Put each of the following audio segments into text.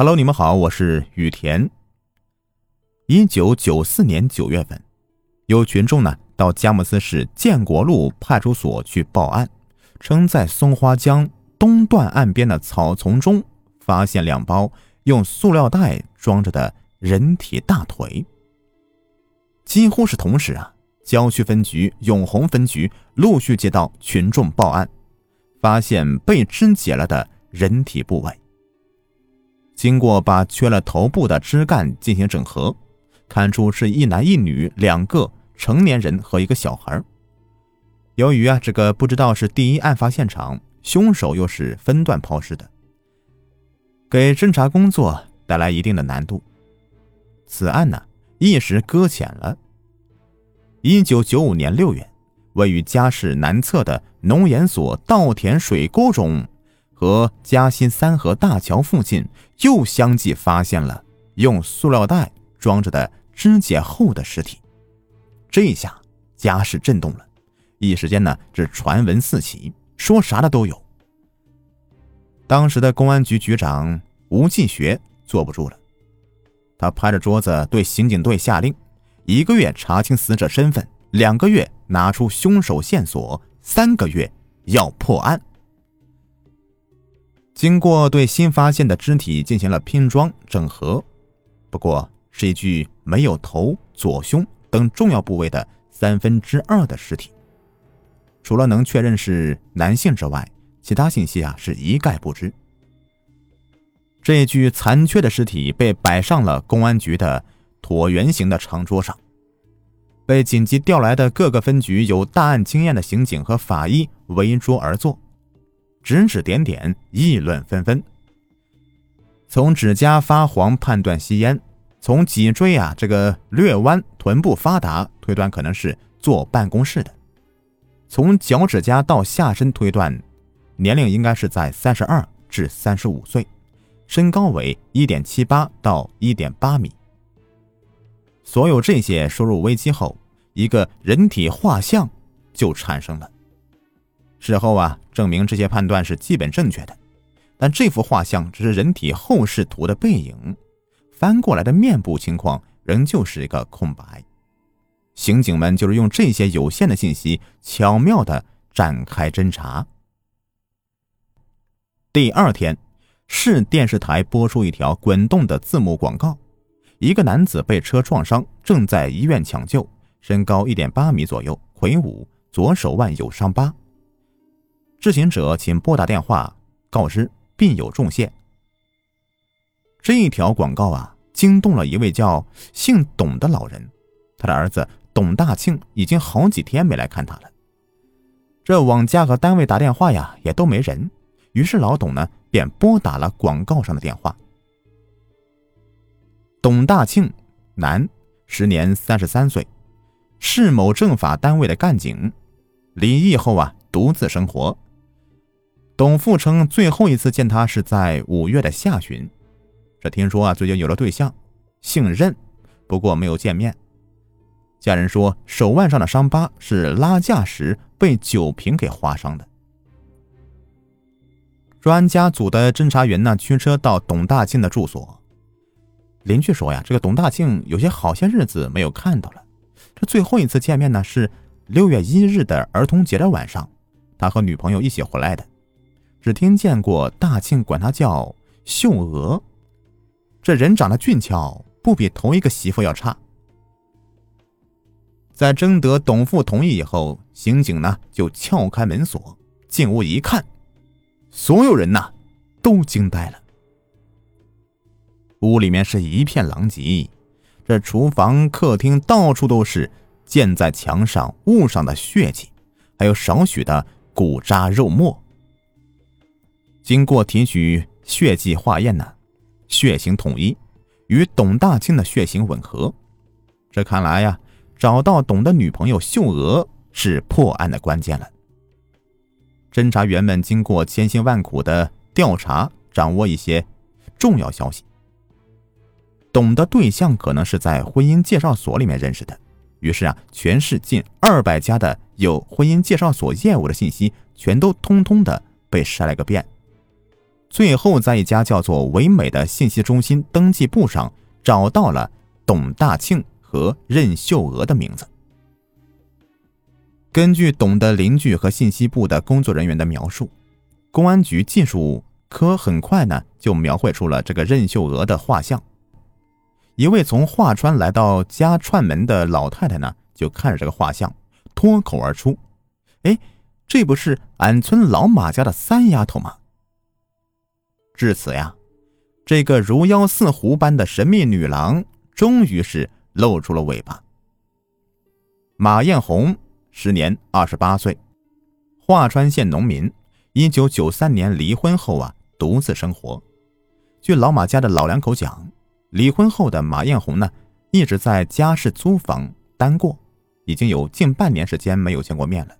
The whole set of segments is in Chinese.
Hello，你们好，我是雨田。一九九四年九月份，有群众呢到佳木斯市建国路派出所去报案，称在松花江东段岸边的草丛中发现两包用塑料袋装着的人体大腿。几乎是同时啊，郊区分局、永红分局陆续接到群众报案，发现被肢解了的人体部位。经过把缺了头部的枝干进行整合，看出是一男一女两个成年人和一个小孩。由于啊，这个不知道是第一案发现场，凶手又是分段抛尸的，给侦查工作带来一定的难度。此案呢，一时搁浅了。一九九五年六月，位于嘉市南侧的农研所稻田水沟中。和嘉兴三河大桥附近又相继发现了用塑料袋装着的肢解后的尸体，这下嘉市震动了，一时间呢，这传闻四起，说啥的都有。当时的公安局局长吴继学坐不住了，他拍着桌子对刑警队下令：一个月查清死者身份，两个月拿出凶手线索，三个月要破案。经过对新发现的肢体进行了拼装整合，不过是一具没有头、左胸等重要部位的三分之二的尸体。除了能确认是男性之外，其他信息啊是一概不知。这具残缺的尸体被摆上了公安局的椭圆形的长桌上，被紧急调来的各个分局有大案经验的刑警和法医围桌而坐。指指点点，议论纷纷。从指甲发黄判断吸烟，从脊椎啊这个略弯、臀部发达推断可能是坐办公室的，从脚趾甲到下身推断年龄应该是在三十二至三十五岁，身高为一点七八到一点八米。所有这些输入微机后，一个人体画像就产生了。事后啊，证明这些判断是基本正确的，但这幅画像只是人体后视图的背影，翻过来的面部情况仍旧是一个空白。刑警们就是用这些有限的信息，巧妙的展开侦查。第二天，市电视台播出一条滚动的字幕广告：一个男子被车撞伤，正在医院抢救，身高一点八米左右，魁梧，左手腕有伤疤。知情者请拨打电话告知病有重谢。这一条广告啊，惊动了一位叫姓董的老人，他的儿子董大庆已经好几天没来看他了。这往家和单位打电话呀，也都没人，于是老董呢便拨打了广告上的电话。董大庆，男，时年三十三岁，是某政法单位的干警，离异后啊，独自生活。董父称，最后一次见他是在五月的下旬。这听说啊，最近有了对象，姓任，不过没有见面。家人说，手腕上的伤疤是拉架时被酒瓶给划伤的。专家组的侦查员呢，驱车到董大庆的住所。邻居说呀，这个董大庆有些好些日子没有看到了。这最后一次见面呢，是六月一日的儿童节的晚上，他和女朋友一起回来的。只听见过大庆管她叫秀娥，这人长得俊俏，不比同一个媳妇要差。在征得董父同意以后，刑警呢就撬开门锁，进屋一看，所有人呐都惊呆了。屋里面是一片狼藉，这厨房、客厅到处都是溅在墙上、物上的血迹，还有少许的骨渣肉末。经过提取血迹化验呢，血型统一，与董大庆的血型吻合。这看来呀，找到董的女朋友秀娥是破案的关键了。侦查员们经过千辛万苦的调查，掌握一些重要消息。董的对象可能是在婚姻介绍所里面认识的，于是啊，全市近二百家的有婚姻介绍所业务的信息，全都通通的被筛了个遍。最后在一家叫做唯美的信息中心登记簿上找到了董大庆和任秀娥的名字。根据董的邻居和信息部的工作人员的描述，公安局技术科很快呢就描绘出了这个任秀娥的画像。一位从华川来到家串门的老太太呢，就看着这个画像，脱口而出：“哎，这不是俺村老马家的三丫头吗？”至此呀，这个如妖似狐般的神秘女郎，终于是露出了尾巴。马艳红。时年二十八岁，桦川县农民。一九九三年离婚后啊，独自生活。据老马家的老两口讲，离婚后的马艳红呢，一直在家市租房单过，已经有近半年时间没有见过面了。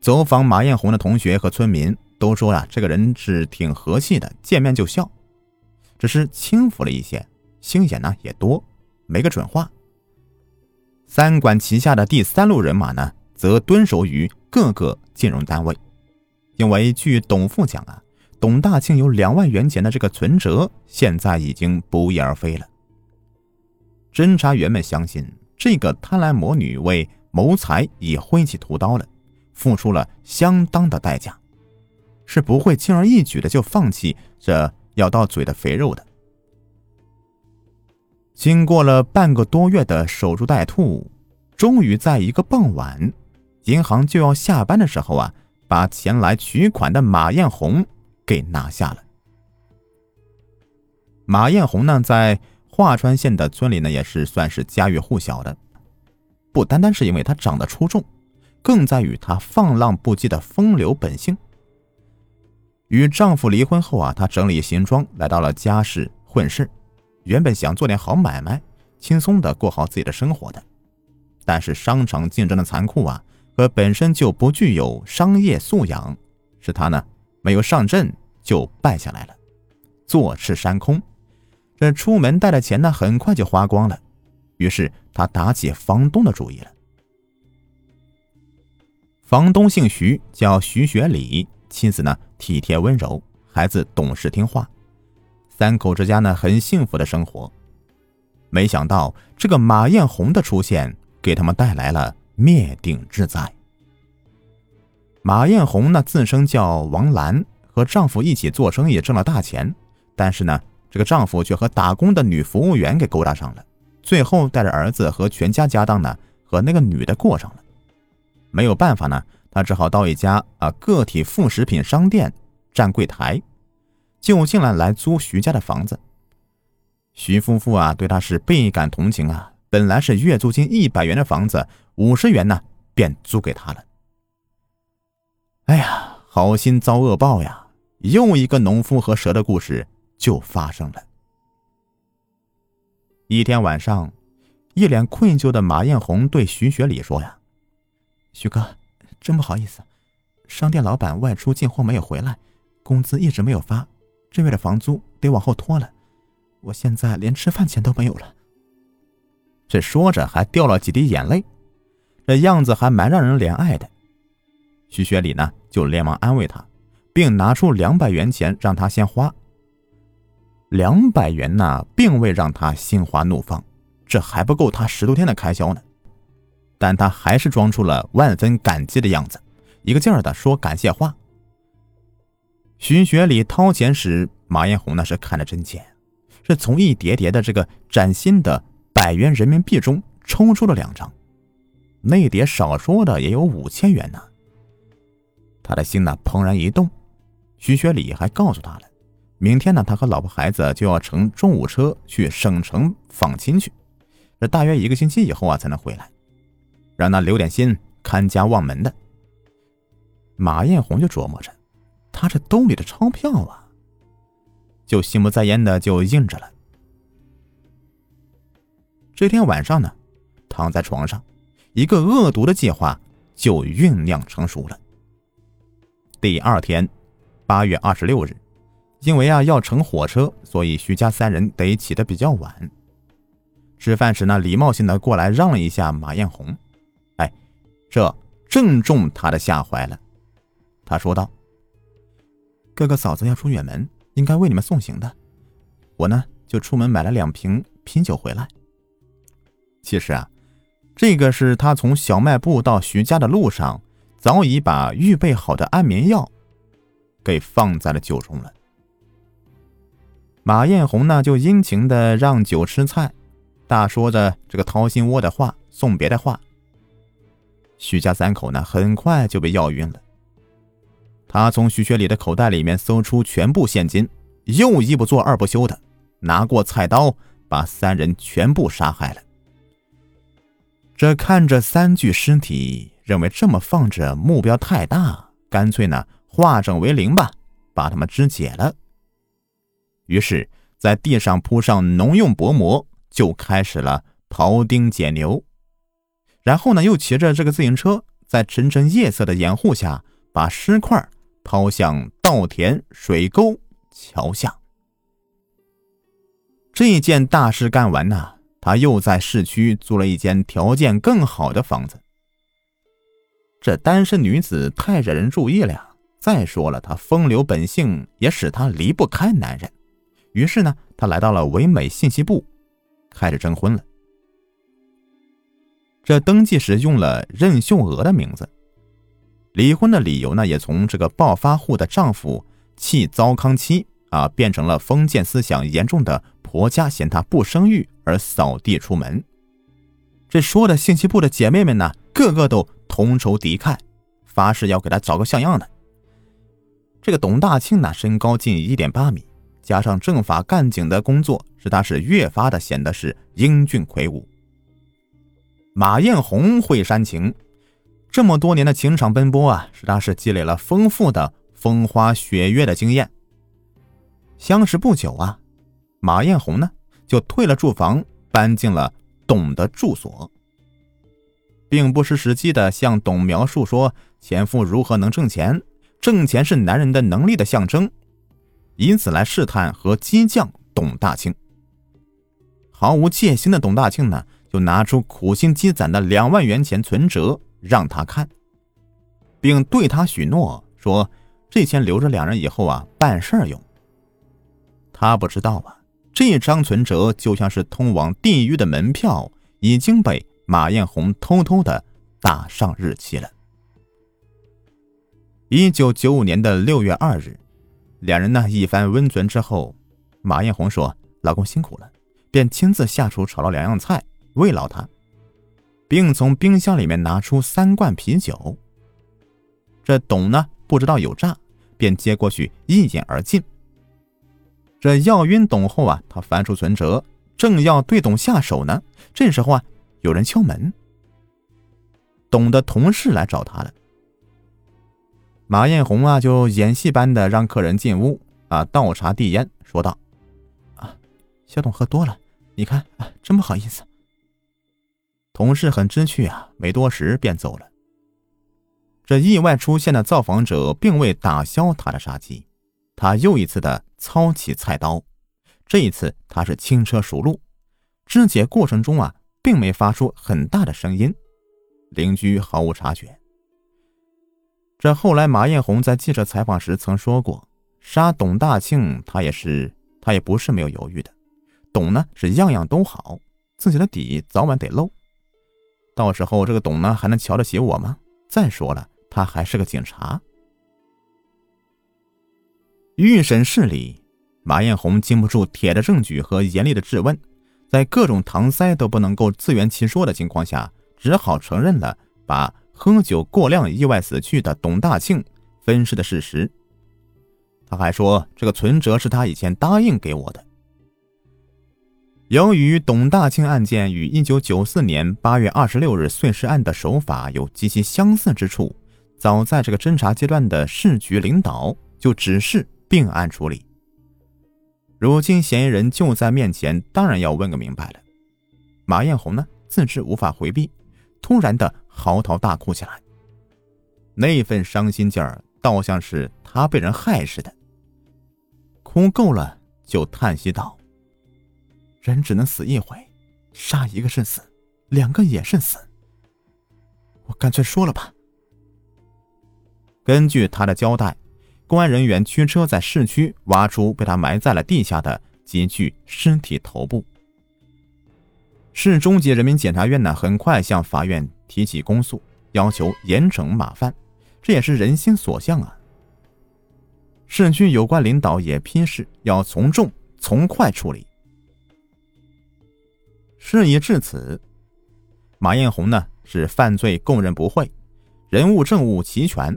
走访马艳红的同学和村民都说呀，这个人是挺和气的，见面就笑，只是轻浮了一些，心眼呢也多，没个准话。三管齐下的第三路人马呢，则蹲守于各个金融单位，因为据董父讲啊，董大庆有两万元钱的这个存折，现在已经不翼而飞了。侦查员们相信，这个贪婪魔女为谋财已挥起屠刀了，付出了相当的代价，是不会轻而易举的就放弃这咬到嘴的肥肉的。经过了半个多月的守株待兔，终于在一个傍晚，银行就要下班的时候啊，把前来取款的马艳红给拿下了。马艳红呢，在桦川县的村里呢，也是算是家喻户晓的。不单单是因为她长得出众，更在于她放浪不羁的风流本性。与丈夫离婚后啊，她整理行装，来到了家市混事。原本想做点好买卖，轻松的过好自己的生活的，但是商场竞争的残酷啊，和本身就不具有商业素养，使她呢没有上阵就败下来了，坐吃山空。这出门带的钱呢，很快就花光了。于是她打起房东的主意了。房东姓徐，叫徐学礼，妻子呢体贴温柔，孩子懂事听话。三口之家呢，很幸福的生活。没想到这个马艳红的出现，给他们带来了灭顶之灾。马艳红呢，自称叫王兰，和丈夫一起做生意，挣了大钱。但是呢，这个丈夫却和打工的女服务员给勾搭上了，最后带着儿子和全家家当呢，和那个女的过上了。没有办法呢，他只好到一家啊个体副食品商店站柜台。就近了来租徐家的房子。徐夫妇啊，对他是倍感同情啊。本来是月租金一百元的房子，五十元呢，便租给他了。哎呀，好心遭恶报呀！又一个农夫和蛇的故事就发生了。一天晚上，一脸愧疚的马艳红对徐学礼说：“呀，徐哥，真不好意思，商店老板外出进货没有回来，工资一直没有发。”这月的房租得往后拖了，我现在连吃饭钱都没有了。这说着还掉了几滴眼泪，这样子还蛮让人怜爱的。徐学礼呢就连忙安慰他，并拿出两百元钱让他先花。两百元呢，并未让他心花怒放，这还不够他十多天的开销呢。但他还是装出了万分感激的样子，一个劲儿的说感谢话。徐学礼掏钱时，马艳红那是看得真切，是从一叠叠的这个崭新的百元人民币中抽出了两张，那叠少说的也有五千元呢。他的心呢怦然一动，徐学礼还告诉他了，明天呢他和老婆孩子就要乘中午车去省城访亲去，这大约一个星期以后啊才能回来，让他留点心看家望门的。马艳红就琢磨着。他这兜里的钞票啊，就心不在焉的就应着了。这天晚上呢，躺在床上，一个恶毒的计划就酝酿成熟了。第二天，八月二十六日，因为啊要乘火车，所以徐家三人得起得比较晚。吃饭时呢，礼貌性的过来让了一下马艳红，这正中他的下怀了。他说道。哥哥嫂子要出远门，应该为你们送行的。我呢，就出门买了两瓶啤酒回来。其实啊，这个是他从小卖部到徐家的路上，早已把预备好的安眠药给放在了酒中了。马艳红呢，就殷勤的让酒吃菜，大说着这个掏心窝的话，送别的话。徐家三口呢，很快就被药晕了。他从徐学礼的口袋里面搜出全部现金，又一不做二不休的拿过菜刀，把三人全部杀害了。这看着三具尸体，认为这么放着目标太大，干脆呢化整为零吧，把他们肢解了。于是，在地上铺上农用薄膜，就开始了庖丁解牛。然后呢，又骑着这个自行车，在沉沉夜色的掩护下，把尸块抛向稻田、水沟、桥下。这件大事干完呢，他又在市区租了一间条件更好的房子。这单身女子太惹人注意了呀。再说了，她风流本性也使她离不开男人。于是呢，她来到了唯美信息部，开始征婚了。这登记时用了任秀娥的名字，离婚的理由呢，也从这个暴发户的丈夫弃糟糠妻啊，变成了封建思想严重的婆家嫌她不生育而扫地出门。这说的信息部的姐妹们呢，个个都同仇敌忾，发誓要给他找个像样的。这个董大庆呢，身高近一点八米。加上政法干警的工作，使他是越发的显得是英俊魁梧。马艳红会煽情，这么多年的情场奔波啊，使他是积累了丰富的风花雪月的经验。相识不久啊，马艳红呢就退了住房，搬进了董的住所，并不失时机的向董描述说前夫如何能挣钱，挣钱是男人的能力的象征。以此来试探和激将董大庆。毫无戒心的董大庆呢，就拿出苦心积攒的两万元钱存折让他看，并对他许诺说：“这钱留着两人以后啊办事用。”他不知道啊，这张存折就像是通往地狱的门票，已经被马艳红偷偷的打上日期了。一九九五年的六月二日。两人呢一番温存之后，马艳红说：“老公辛苦了。”便亲自下厨炒了两样菜慰劳他，并从冰箱里面拿出三罐啤酒。这董呢不知道有诈，便接过去一饮而尽。这药晕董后啊，他翻出存折，正要对董下手呢，这时候啊，有人敲门。董的同事来找他了。马艳红啊，就演戏般的让客人进屋啊，倒茶递烟，说道：“啊，小董喝多了，你看啊，真不好意思。”同事很知趣啊，没多时便走了。这意外出现的造访者并未打消他的杀机，他又一次的操起菜刀，这一次他是轻车熟路，肢解过程中啊，并没发出很大的声音，邻居毫无察觉。这后来，马艳红在记者采访时曾说过：“杀董大庆，他也是，他也不是没有犹豫的。董呢是样样都好，自己的底早晚得露。到时候这个董呢还能瞧得起我吗？再说了，他还是个警察。”预审室里，马艳红经不住铁的证据和严厉的质问，在各种搪塞都不能够自圆其说的情况下，只好承认了把。喝酒过量意外死去的董大庆分尸的事实。他还说，这个存折是他以前答应给我的。由于董大庆案件与1994年8月26日碎尸案的手法有极其相似之处，早在这个侦查阶段的市局领导就指示并案处理。如今嫌疑人就在面前，当然要问个明白了。马艳红呢，自知无法回避。突然的嚎啕大哭起来，那份伤心劲儿，倒像是他被人害似的。哭够了，就叹息道：“人只能死一回，杀一个是死，两个也是死。我干脆说了吧。”根据他的交代，公安人员驱车在市区挖出被他埋在了地下的几具尸体头部。市中级人民检察院呢，很快向法院提起公诉，要求严惩马犯，这也是人心所向啊。市区有关领导也批示要从重从快处理。事已至此，马艳红呢是犯罪供认不讳，人物证物齐全，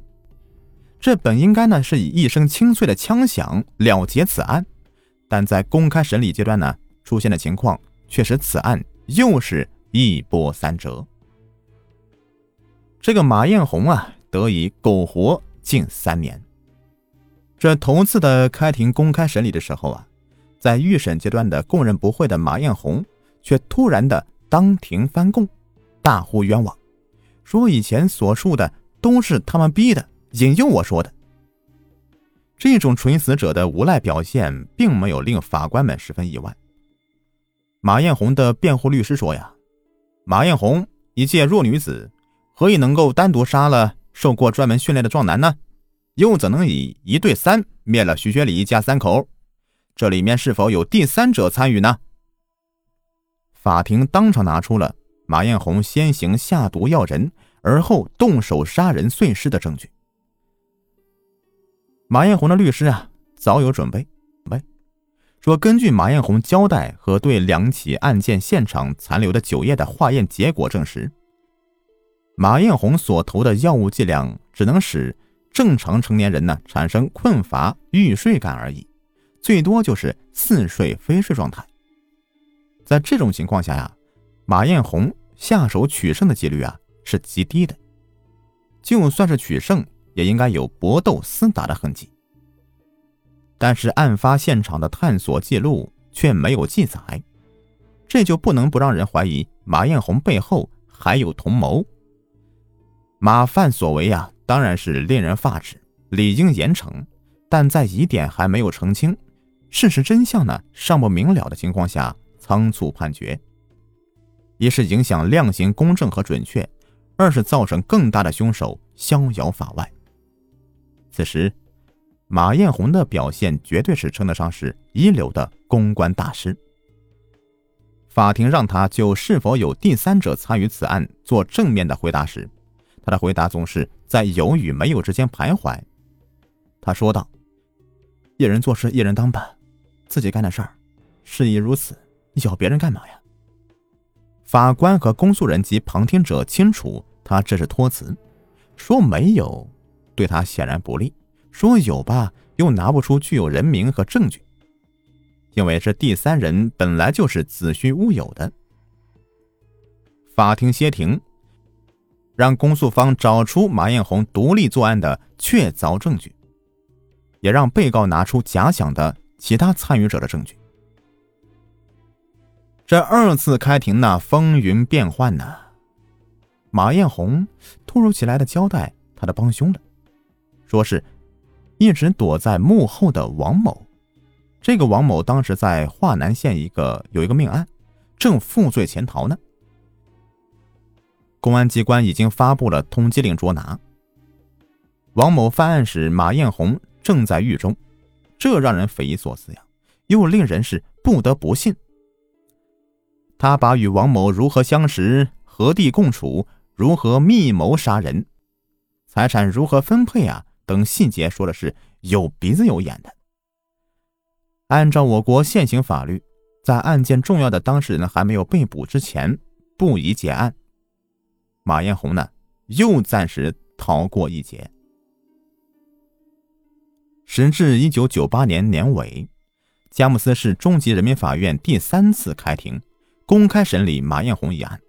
这本应该呢是以一声清脆的枪响了结此案，但在公开审理阶段呢出现的情况却使此案。又是一波三折。这个马艳红啊，得以苟活近三年。这头次的开庭公开审理的时候啊，在预审阶段的供认不讳的马艳红，却突然的当庭翻供，大呼冤枉，说以前所述的都是他们逼的，引诱我说的。这种垂死者的无赖表现，并没有令法官们十分意外。马艳红的辩护律师说：“呀，马艳红一介弱女子，何以能够单独杀了受过专门训练的壮男呢？又怎能以一对三灭了徐学礼一家三口？这里面是否有第三者参与呢？”法庭当场拿出了马艳红先行下毒药人，而后动手杀人碎尸的证据。马艳红的律师啊，早有准备。说，根据马艳红交代和对两起案件现场残留的酒液的化验结果证实，马艳红所投的药物剂量只能使正常成年人呢产生困乏欲睡感而已，最多就是似睡非睡状态。在这种情况下呀，马艳红下手取胜的几率啊是极低的，就算是取胜，也应该有搏斗厮打的痕迹。但是案发现场的探索记录却没有记载，这就不能不让人怀疑马艳红背后还有同谋。马犯所为啊，当然是令人发指，理应严惩。但在疑点还没有澄清、事实真相呢尚不明了的情况下，仓促判决，一是影响量刑公正和准确，二是造成更大的凶手逍遥法外。此时。马艳红的表现绝对是称得上是一流的公关大师。法庭让他就是否有第三者参与此案做正面的回答时，他的回答总是在有与没有之间徘徊。他说道：“一人做事一人当吧，自己干的事儿，事已如此，咬别人干嘛呀？”法官和公诉人及旁听者清楚，他这是托词，说没有，对他显然不利。说有吧，又拿不出具有人名和证据，因为这第三人本来就是子虚乌有的。法庭歇庭，让公诉方找出马艳红独立作案的确凿证据，也让被告拿出假想的其他参与者的证据。这二次开庭呢，风云变幻呢。马艳红突如其来的交代他的帮凶了，说是。一直躲在幕后的王某，这个王某当时在华南县一个有一个命案，正负罪潜逃呢。公安机关已经发布了通缉令捉拿王某。犯案时，马艳红正在狱中，这让人匪夷所思呀，又令人是不得不信。他把与王某如何相识、何地共处、如何密谋杀人、财产如何分配啊。等细节说的是有鼻子有眼的。按照我国现行法律，在案件重要的当事人还没有被捕之前，不宜结案。马艳红呢，又暂时逃过一劫。时至一九九八年年尾，佳木斯市中级人民法院第三次开庭，公开审理马艳红一案。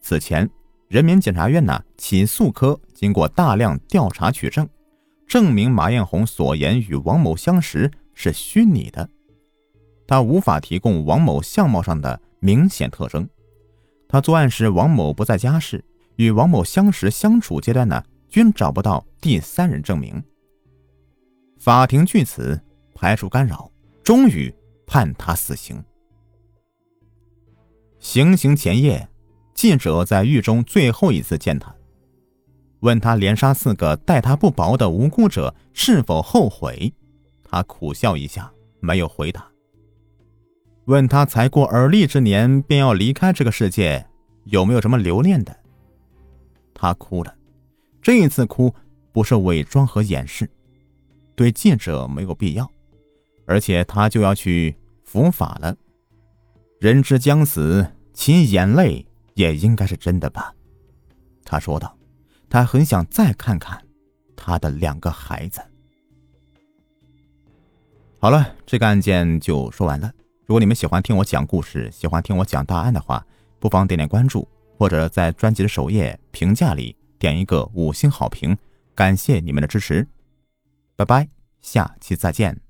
此前。人民检察院呢，起诉科经过大量调查取证，证明马艳红所言与王某相识是虚拟的，他无法提供王某相貌上的明显特征。他作案时王某不在家时，与王某相识相处阶段呢，均找不到第三人证明。法庭据此排除干扰，终于判他死刑。行刑前夜。记者在狱中最后一次见他，问他连杀四个待他不薄的无辜者是否后悔，他苦笑一下，没有回答。问他才过而立之年便要离开这个世界，有没有什么留恋的？他哭了，这一次哭不是伪装和掩饰，对记者没有必要，而且他就要去伏法了。人之将死，其眼泪也应该是真的吧？他说道。他很想再看看他的两个孩子。好了，这个案件就说完了。如果你们喜欢听我讲故事，喜欢听我讲大案的话，不妨点点关注，或者在专辑的首页评价里点一个五星好评，感谢你们的支持。拜拜，下期再见。